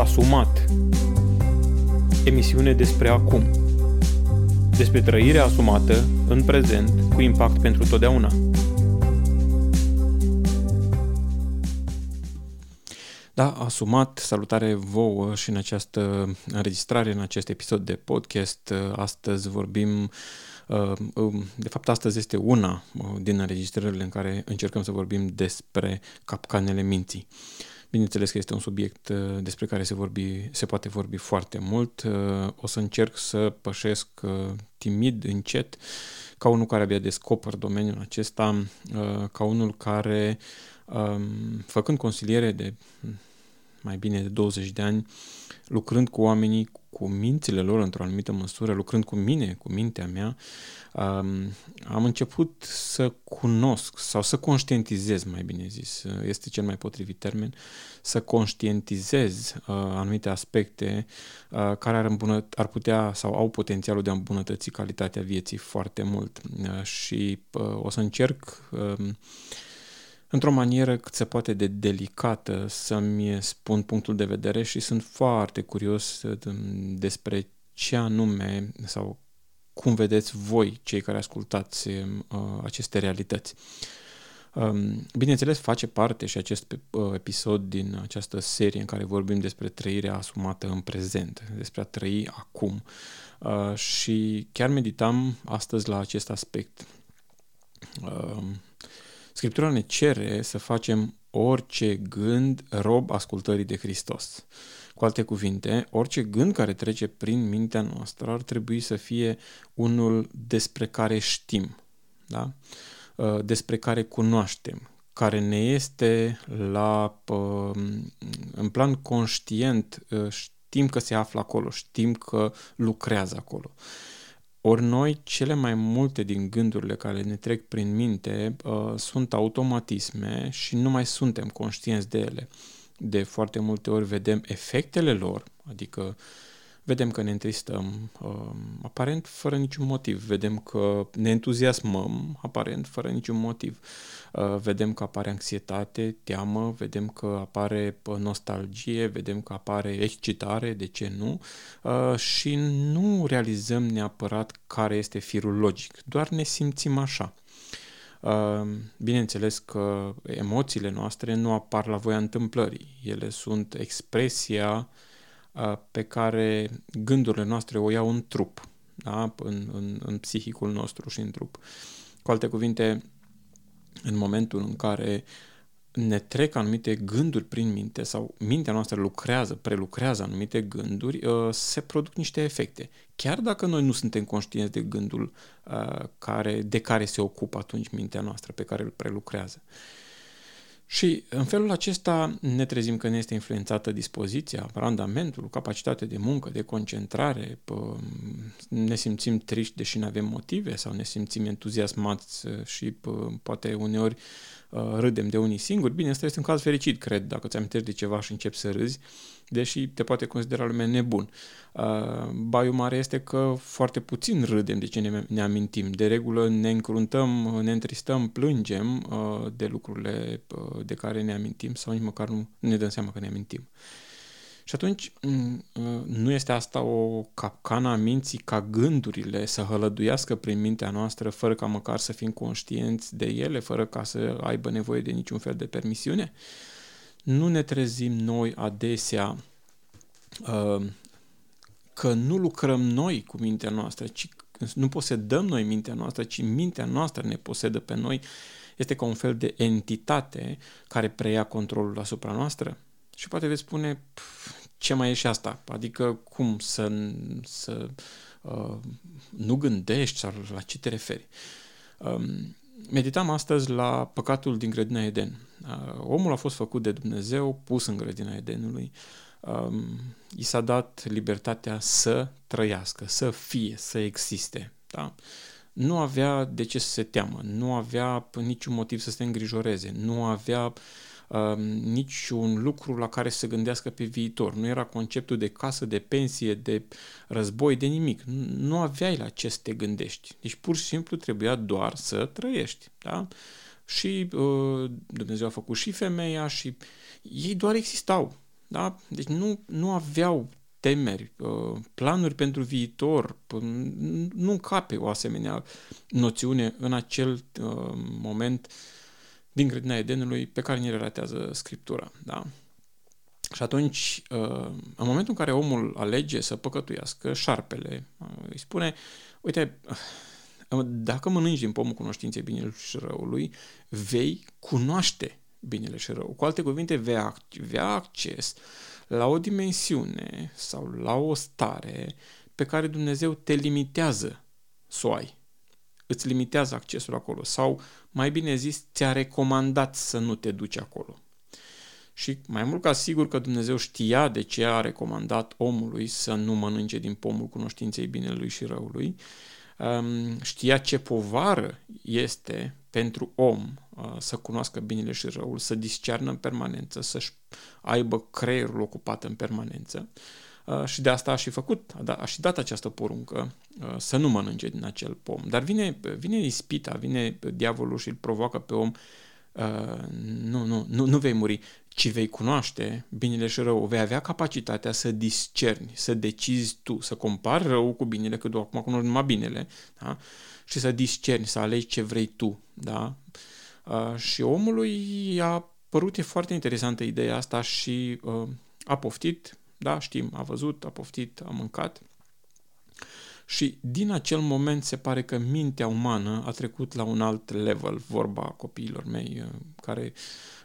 Asumat Emisiune despre acum Despre trăirea asumată în prezent cu impact pentru totdeauna. Da, asumat, salutare vouă și în această înregistrare, în acest episod de podcast. Astăzi vorbim uh, um, de fapt, astăzi este una uh, din înregistrările în care încercăm să vorbim despre capcanele minții. Bineînțeles că este un subiect uh, despre care se, vorbi, se poate vorbi foarte mult. Uh, o să încerc să pășesc uh, timid, încet, ca unul care abia descoper domeniul acesta, ca unul care, um, făcând consiliere de mai bine de 20 de ani, lucrând cu oamenii, cu mințile lor într-o anumită măsură, lucrând cu mine, cu mintea mea, am început să cunosc sau să conștientizez, mai bine zis, este cel mai potrivit termen, să conștientizez uh, anumite aspecte uh, care ar, îmbunăt- ar putea sau au potențialul de a îmbunătăți calitatea vieții foarte mult. Uh, și o să încerc um, într-o manieră cât se poate de delicată să-mi spun punctul de vedere și sunt foarte curios despre ce anume sau cum vedeți voi, cei care ascultați uh, aceste realități. Um, bineînțeles, face parte și acest uh, episod din această serie în care vorbim despre trăirea asumată în prezent, despre a trăi acum. Uh, și chiar meditam astăzi la acest aspect. Uh, Scriptura ne cere să facem orice gând rob ascultării de Hristos. Cu alte cuvinte, orice gând care trece prin mintea noastră ar trebui să fie unul despre care știm, da? Uh, despre care cunoaștem, care ne este la, uh, în plan conștient, uh, știm că se află acolo, știm că lucrează acolo. Ori noi, cele mai multe din gândurile care ne trec prin minte uh, sunt automatisme și nu mai suntem conștienți de ele. De foarte multe ori vedem efectele lor, adică vedem că ne întristăm, uh, aparent fără niciun motiv, vedem că ne entuziasmăm, aparent fără niciun motiv, uh, vedem că apare anxietate, teamă, vedem că apare uh, nostalgie, vedem că apare excitare, de ce nu, uh, și nu realizăm neapărat care este firul logic, doar ne simțim așa. Uh, bineînțeles că emoțiile noastre nu apar la voia întâmplării, ele sunt expresia pe care gândurile noastre o iau în trup, da? în, în, în psihicul nostru și în trup. Cu alte cuvinte, în momentul în care ne trec anumite gânduri prin minte sau mintea noastră lucrează, prelucrează anumite gânduri, se produc niște efecte. Chiar dacă noi nu suntem conștienți de gândul care, de care se ocupă atunci mintea noastră pe care îl prelucrează. Și în felul acesta ne trezim că ne este influențată dispoziția, randamentul, capacitatea de muncă, de concentrare, ne simțim triști deși nu avem motive sau ne simțim entuziasmați și poate uneori uh, râdem de unii singuri. Bine, ăsta este un caz fericit, cred, dacă ți amintești de ceva și începi să râzi, deși te poate considera lumea nebun. Uh, baiul mare este că foarte puțin râdem de ce ne, ne amintim. De regulă ne încruntăm, ne întristăm, plângem uh, de lucrurile uh, de care ne amintim sau nici măcar nu ne dăm seama că ne amintim. Și atunci, mm, nu este asta o capcană a minții ca gândurile să hălăduiască prin mintea noastră fără ca măcar să fim conștienți de ele, fără ca să aibă nevoie de niciun fel de permisiune? Nu ne trezim noi adesea că nu lucrăm noi cu mintea noastră, ci nu posedăm noi mintea noastră, ci mintea noastră ne posedă pe noi, este ca un fel de entitate care preia controlul asupra noastră. Și poate veți spune, ce mai e și asta? Adică cum să, să uh, nu gândești sau la ce te referi? Um, meditam astăzi la păcatul din grădina Eden. Uh, omul a fost făcut de Dumnezeu, pus în grădina Edenului. Uh, um, i s-a dat libertatea să trăiască, să fie, să existe. Da? Nu avea de ce să se teamă, nu avea niciun motiv să se îngrijoreze, nu avea um, niciun lucru la care să se gândească pe viitor. Nu era conceptul de casă, de pensie, de război, de nimic. Nu aveai la ce să te gândești. Deci pur și simplu trebuia doar să trăiești. Da? Și uh, Dumnezeu a făcut și femeia și ei doar existau Da? Deci nu, nu aveau temeri, uh, planuri pentru viitor, nu încape o asemenea noțiune în acel uh, moment din grădina Edenului pe care ne relatează Scriptura. Da? Și atunci, uh, în momentul în care omul alege să păcătuiască, șarpele îi spune, uite, dacă mănânci din pomul cunoștinței binelui și răului, vei cunoaște binele și rău. Cu alte cuvinte, vei avea acces la o dimensiune sau la o stare pe care Dumnezeu te limitează să o ai. Îți limitează accesul acolo sau, mai bine zis, ți-a recomandat să nu te duci acolo. Și mai mult ca sigur că Dumnezeu știa de ce a recomandat omului să nu mănânce din pomul cunoștinței binelui și răului, știa ce povară este pentru om uh, să cunoască binele și răul, să discearnă în permanență, să-și aibă creierul ocupat în permanență. Uh, și de asta a și făcut, a, da, a și dat această poruncă uh, să nu mănânce din acel pom. Dar vine, vine ispita, vine diavolul și îl provoacă pe om Uh, nu, nu, nu, nu vei muri, ci vei cunoaște binele și rău. Vei avea capacitatea să discerni, să decizi tu, să compari rău cu binele, că tu acum cunoști numai binele, da? și să discerni, să alegi ce vrei tu. Da? Uh, și omului a părut e foarte interesantă ideea asta și uh, a poftit, da, știm, a văzut, a poftit, a mâncat. Și din acel moment se pare că mintea umană a trecut la un alt level, vorba copiilor mei, uh, care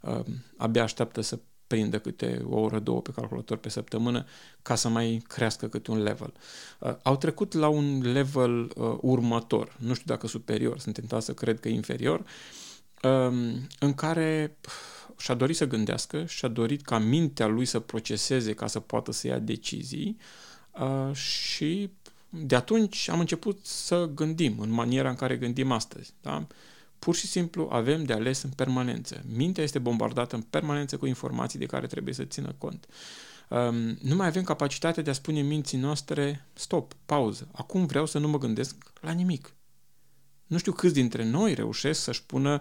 uh, abia așteaptă să prindă câte o oră, două pe calculator pe săptămână ca să mai crească câte un level. Uh, au trecut la un level uh, următor, nu știu dacă superior, sunt tentat să cred că inferior, uh, în care și-a dorit să gândească, și-a dorit ca mintea lui să proceseze ca să poată să ia decizii uh, și de atunci am început să gândim în maniera în care gândim astăzi. Da? Pur și simplu avem de ales în permanență. Mintea este bombardată în permanență cu informații de care trebuie să țină cont. Um, nu mai avem capacitatea de a spune minții noastre stop, pauză, acum vreau să nu mă gândesc la nimic. Nu știu câți dintre noi reușesc să-și pună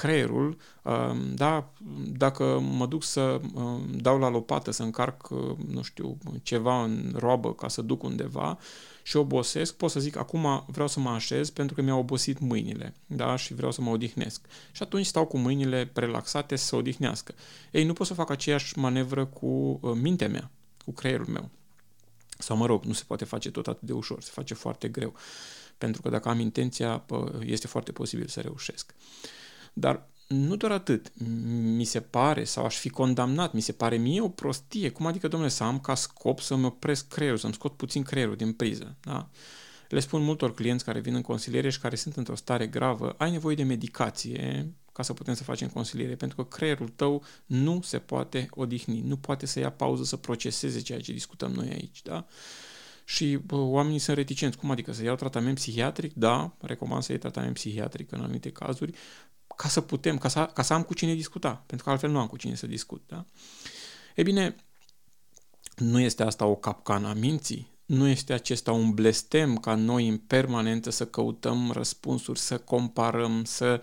creierul, um, da, dacă mă duc să um, dau la lopată, să încarc, uh, nu știu, ceva în roabă ca să duc undeva și obosesc, pot să zic acum vreau să mă așez pentru că mi-au obosit mâinile, da, și vreau să mă odihnesc. Și atunci stau cu mâinile relaxate să se odihnească. Ei, nu pot să fac aceeași manevră cu uh, mintea mea, cu creierul meu. Sau mă rog, nu se poate face tot atât de ușor, se face foarte greu. Pentru că dacă am intenția, este foarte posibil să reușesc. Dar nu doar atât, mi se pare, sau aș fi condamnat, mi se pare mie o prostie. Cum adică, domnule, să am ca scop să-mi opresc creierul, să-mi scot puțin creierul din priză, da? Le spun multor clienți care vin în consiliere și care sunt într-o stare gravă, ai nevoie de medicație ca să putem să facem consiliere, pentru că creierul tău nu se poate odihni, nu poate să ia pauză să proceseze ceea ce discutăm noi aici, da? Și bă, oamenii sunt reticenți. Cum adică să iau tratament psihiatric? Da, recomand să iei tratament psihiatric în anumite cazuri, ca să putem, ca să, ca să am cu cine discuta, pentru că altfel nu am cu cine să discut. Da? E bine, nu este asta o capcană a minții, nu este acesta un blestem ca noi în permanență să căutăm răspunsuri, să comparăm, să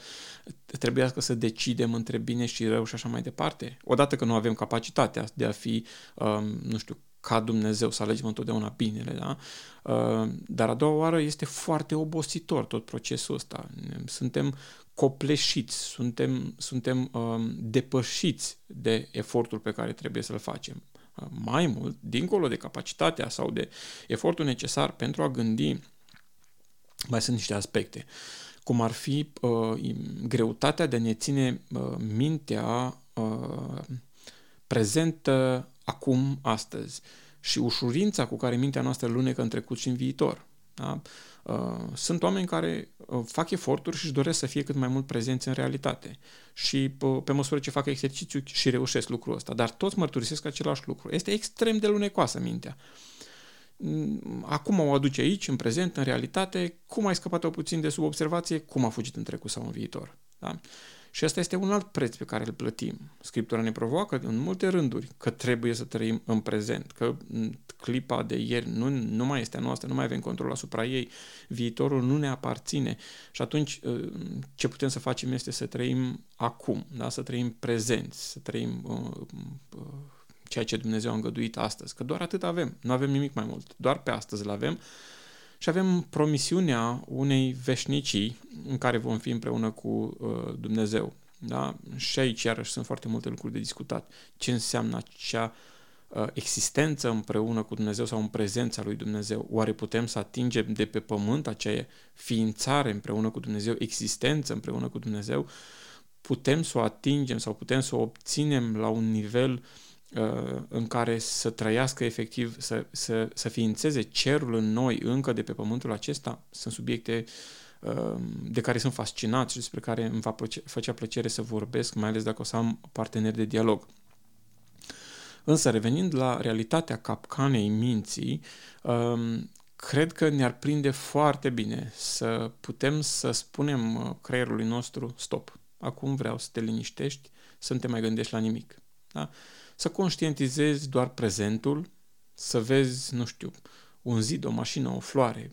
trebuiască să decidem între bine și rău și așa mai departe. Odată că nu avem capacitatea de a fi, um, nu știu, ca Dumnezeu, să alegem întotdeauna binele, da? Uh, dar a doua oară este foarte obositor tot procesul ăsta. Suntem copleșiți, suntem, suntem um, depășiți de efortul pe care trebuie să-l facem. Uh, mai mult, dincolo de capacitatea sau de efortul necesar pentru a gândi, mai sunt niște aspecte, cum ar fi uh, greutatea de a ne ține uh, mintea uh, prezentă acum, astăzi și ușurința cu care mintea noastră lunecă în trecut și în viitor. Da? Uh, sunt oameni care uh, fac eforturi și își doresc să fie cât mai mult prezenți în realitate și uh, pe măsură ce fac exercițiu și reușesc lucrul ăsta, dar toți mărturisesc același lucru. Este extrem de lunecoasă mintea. Mm, acum o aduce aici, în prezent, în realitate, cum ai scăpat-o puțin de sub observație, cum a fugit în trecut sau în viitor. Da? Și asta este un alt preț pe care îl plătim. Scriptura ne provoacă în multe rânduri că trebuie să trăim în prezent, că clipa de ieri nu, nu mai este a noastră, nu mai avem control asupra ei, viitorul nu ne aparține. Și atunci ă, ce putem să facem este să trăim acum, da? să trăim prezenți, să trăim uh, uh, ceea ce Dumnezeu a îngăduit astăzi, că doar atât avem, nu avem nimic mai mult, doar pe astăzi îl avem și avem promisiunea unei veșnicii în care vom fi împreună cu uh, Dumnezeu. Da? Și aici iarăși sunt foarte multe lucruri de discutat. Ce înseamnă acea uh, existență împreună cu Dumnezeu sau în prezența lui Dumnezeu? Oare putem să atingem de pe pământ acea ființare împreună cu Dumnezeu, existență împreună cu Dumnezeu? Putem să o atingem sau putem să o obținem la un nivel uh, în care să trăiască efectiv, să, să, să ființeze cerul în noi încă de pe pământul acesta? Sunt subiecte uh, Ehm, de care sunt fascinat și despre care îmi va plăce, făcea plăcere să vorbesc, mai ales dacă o să am parteneri de dialog. Însă, revenind la realitatea capcanei minții, ehm, cred că ne-ar prinde foarte bine să putem să spunem uh, creierului nostru stop. Acum vreau să te liniștești, să nu te mai gândești la nimic. Da? Să conștientizezi doar prezentul, să vezi, nu știu, un zid, o mașină, o floare,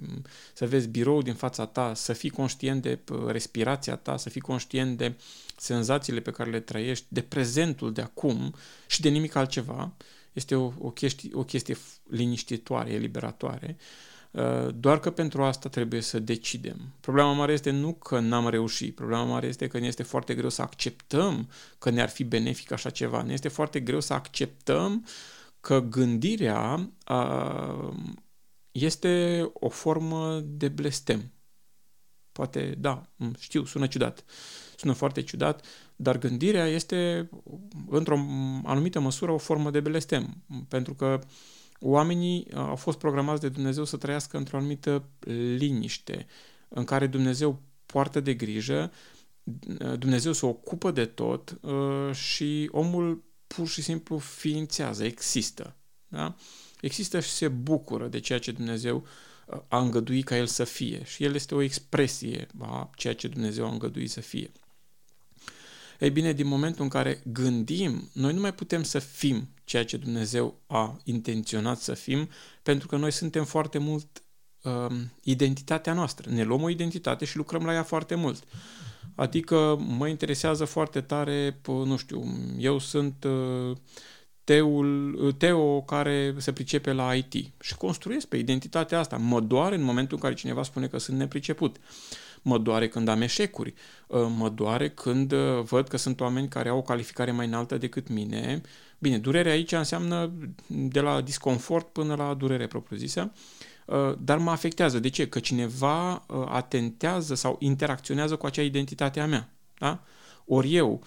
să vezi birou din fața ta, să fii conștient de respirația ta, să fii conștient de senzațiile pe care le trăiești, de prezentul de acum și de nimic altceva, este o, o, chestie, o chestie liniștitoare, eliberatoare, uh, doar că pentru asta trebuie să decidem. Problema mare este nu că n-am reușit, problema mare este că ne este foarte greu să acceptăm că ne-ar fi benefic așa ceva, ne este foarte greu să acceptăm că gândirea este o formă de blestem. Poate, da, știu, sună ciudat. Sună foarte ciudat, dar gândirea este, într-o anumită măsură, o formă de blestem. Pentru că oamenii au fost programați de Dumnezeu să trăiască într-o anumită liniște, în care Dumnezeu poartă de grijă, Dumnezeu se ocupă de tot uh, și omul pur și simplu ființează, există. Da? există și se bucură de ceea ce Dumnezeu uh, a îngăduit ca el să fie și el este o expresie a ceea ce Dumnezeu a îngăduit să fie. Ei bine, din momentul în care gândim, noi nu mai putem să fim ceea ce Dumnezeu a intenționat să fim, pentru că noi suntem foarte mult uh, identitatea noastră. Ne luăm o identitate și lucrăm la ea foarte mult. Adică mă interesează foarte tare, nu știu, eu sunt uh, teul, Teo care se pricepe la IT și construiesc pe identitatea asta. Mă doare în momentul în care cineva spune că sunt nepriceput. Mă doare când am eșecuri. Uh, mă doare când uh, văd că sunt oameni care au o calificare mai înaltă decât mine. Bine, durerea aici înseamnă de la disconfort până la durere propriu-zisă, uh, dar mă afectează. De ce? Că cineva atentează sau interacționează cu acea identitate a mea. Da? Ori eu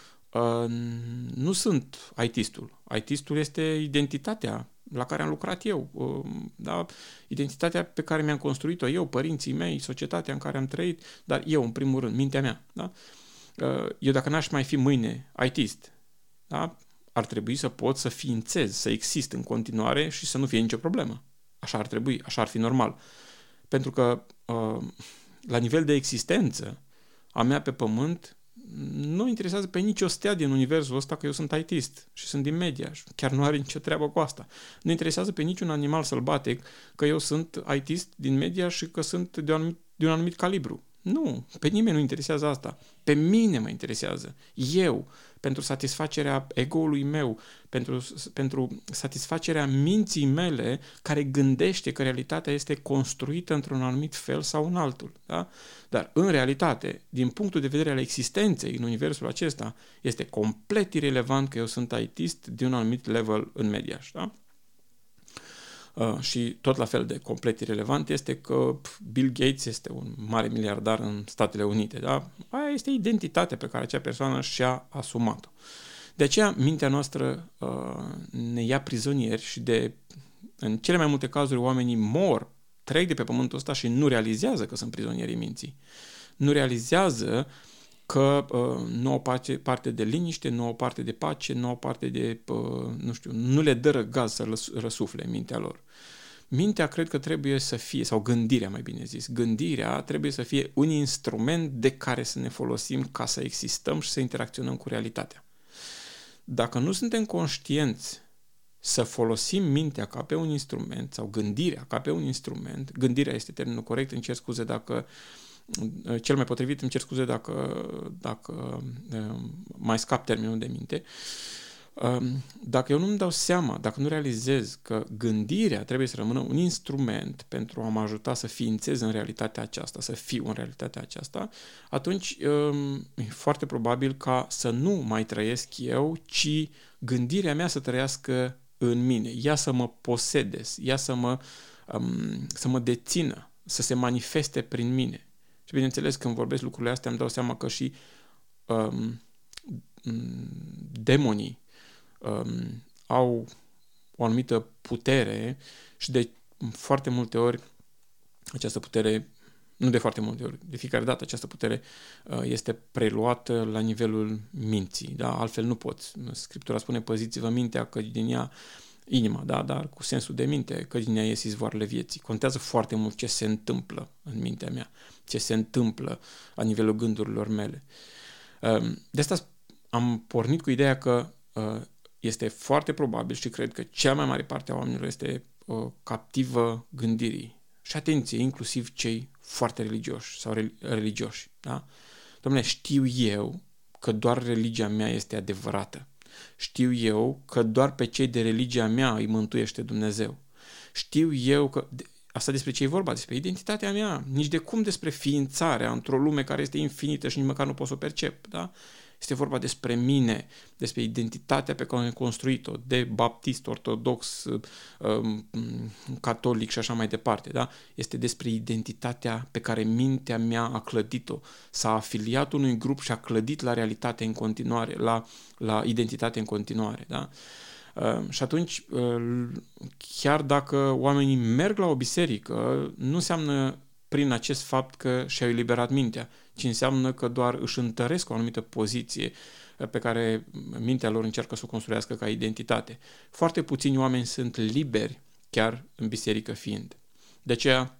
nu sunt IT-istul. IT-istul este identitatea la care am lucrat eu, da? identitatea pe care mi-am construit-o eu, părinții mei, societatea în care am trăit, dar eu, în primul rând, mintea mea. Da? Eu dacă n-aș mai fi mâine IT-ist, da? ar trebui să pot să ființez, să exist în continuare și să nu fie nicio problemă. Așa ar trebui, așa ar fi normal. Pentru că la nivel de existență a mea pe pământ, nu interesează pe nicio stea din universul ăsta că eu sunt ITist și sunt din media și chiar nu are nicio treabă cu asta. Nu interesează pe niciun animal sălbatic că eu sunt ITist din media și că sunt de un anumit, de un anumit calibru. Nu, pe nimeni nu interesează asta. Pe mine mă interesează. Eu, pentru satisfacerea ego-ului meu, pentru, pentru satisfacerea minții mele care gândește că realitatea este construită într-un anumit fel sau în altul. Da? Dar, în realitate, din punctul de vedere al existenței în universul acesta, este complet irelevant că eu sunt ITist de un anumit level în mediaș. Da? Uh, și tot la fel de complet irrelevant este că Bill Gates este un mare miliardar în Statele Unite. Da? Aia este identitatea pe care acea persoană și-a asumat-o. De aceea, mintea noastră uh, ne ia prizonieri și de, în cele mai multe cazuri, oamenii mor, trec de pe pământul ăsta și nu realizează că sunt prizonierii minții. Nu realizează că uh, nu au parte, parte de liniște, nu au parte de pace, nu au parte de, uh, nu știu, nu le dă răgaz să răsufle mintea lor. Mintea cred că trebuie să fie, sau gândirea mai bine zis, gândirea trebuie să fie un instrument de care să ne folosim ca să existăm și să interacționăm cu realitatea. Dacă nu suntem conștienți să folosim mintea ca pe un instrument sau gândirea ca pe un instrument, gândirea este termenul corect, îmi cer scuze dacă cel mai potrivit, îmi cer scuze dacă, dacă mai scap termenul de minte, Um, dacă eu nu-mi dau seama, dacă nu realizez că gândirea trebuie să rămână un instrument pentru a mă ajuta să ființez în realitatea aceasta, să fiu în realitatea aceasta, atunci um, e foarte probabil ca să nu mai trăiesc eu, ci gândirea mea să trăiască în mine, ea să mă posede, ea să mă, um, să mă dețină, să se manifeste prin mine. Și bineînțeles, când vorbesc lucrurile astea, îmi dau seama că și um, demonii um, au o anumită putere și de foarte multe ori această putere, nu de foarte multe ori, de fiecare dată această putere uh, este preluată la nivelul minții, da? altfel nu poți. Scriptura spune păziți-vă mintea că din ea inima, da? dar cu sensul de minte, că din ea ies izvoarele vieții. Contează foarte mult ce se întâmplă în mintea mea, ce se întâmplă la nivelul gândurilor mele. Um, de asta am pornit cu ideea că uh, este foarte probabil și cred că cea mai mare parte a oamenilor este uh, captivă gândirii. Și atenție, inclusiv cei foarte religioși sau religioși. Da? Domnule, știu eu că doar religia mea este adevărată. Știu eu că doar pe cei de religia mea îi mântuiește Dumnezeu. Știu eu că... Asta despre ce e vorba? Despre identitatea mea. Nici de cum despre ființarea într-o lume care este infinită și nici măcar nu pot să o percep. Da? Este vorba despre mine, despre identitatea pe care am construit-o, de baptist, ortodox, um, catolic și așa mai departe. Da? Este despre identitatea pe care mintea mea a clădit-o. S-a afiliat unui grup și a clădit la realitate în continuare, la, la identitate în continuare. Da? Uh, și atunci, uh, chiar dacă oamenii merg la o biserică, nu înseamnă prin acest fapt că și-au eliberat mintea, ci înseamnă că doar își întăresc o anumită poziție pe care mintea lor încearcă să o construiască ca identitate. Foarte puțini oameni sunt liberi, chiar în biserică fiind. De aceea,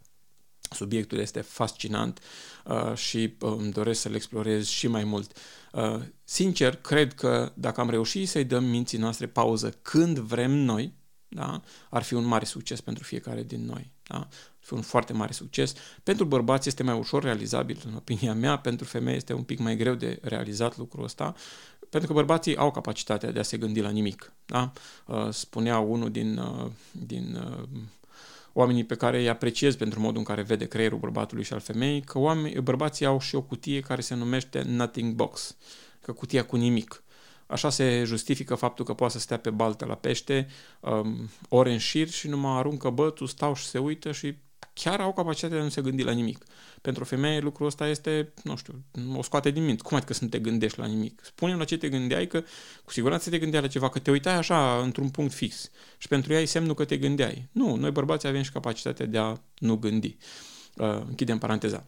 subiectul este fascinant uh, și uh, îmi doresc să-l explorez și mai mult. Uh, sincer, cred că dacă am reușit să-i dăm minții noastre pauză când vrem noi, da, ar fi un mare succes pentru fiecare din noi. Da? fi un foarte mare succes. Pentru bărbați este mai ușor realizabil, în opinia mea, pentru femei este un pic mai greu de realizat lucrul ăsta, pentru că bărbații au capacitatea de a se gândi la nimic. Da? Uh, spunea unul din, uh, din uh, oamenii pe care îi apreciez pentru modul în care vede creierul bărbatului și al femeii, că oameni, bărbații au și o cutie care se numește nothing box, că cutia cu nimic. Așa se justifică faptul că poate să stea pe baltă la pește um, ore în șir și numai aruncă bătul, stau și se uită și chiar au capacitatea de nu se gândi la nimic. Pentru o femeie lucrul ăsta este, nu știu, o scoate din minte. Cum adică să nu te gândești la nimic? spune la ce te gândeai, că cu siguranță te gândeai la ceva, că te uitai așa într-un punct fix. Și pentru ea e semnul că te gândeai. Nu, noi bărbații avem și capacitatea de a nu gândi. Uh, închidem paranteza.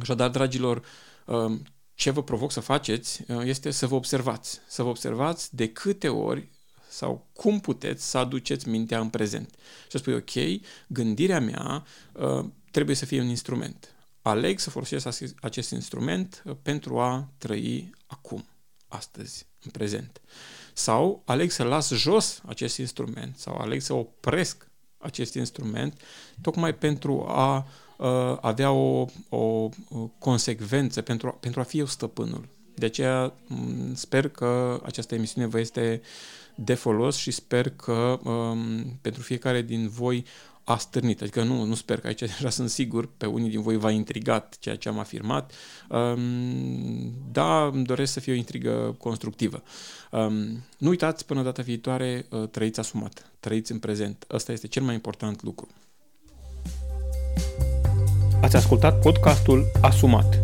Așadar, dragilor, uh, ce vă provoc să faceți uh, este să vă observați. Să vă observați de câte ori sau cum puteți să aduceți mintea în prezent. Și să spui, ok, gândirea mea uh, trebuie să fie un instrument. Aleg să folosesc acest instrument uh, pentru a trăi acum, astăzi, în prezent. Sau aleg să las jos acest instrument sau aleg să opresc acest instrument tocmai pentru a uh, avea o, o, o consecvență, pentru, a, pentru a fi eu stăpânul. De aceea mm, sper că această emisiune vă este de folos și sper că um, pentru fiecare din voi a stârnit. Adică nu, nu sper că aici deja sunt sigur, pe unii din voi v-a intrigat ceea ce am afirmat. Um, da, îmi doresc să fie o intrigă constructivă. Um, nu uitați, până data viitoare, uh, trăiți asumat, trăiți în prezent. Ăsta este cel mai important lucru. Ați ascultat podcastul Asumat.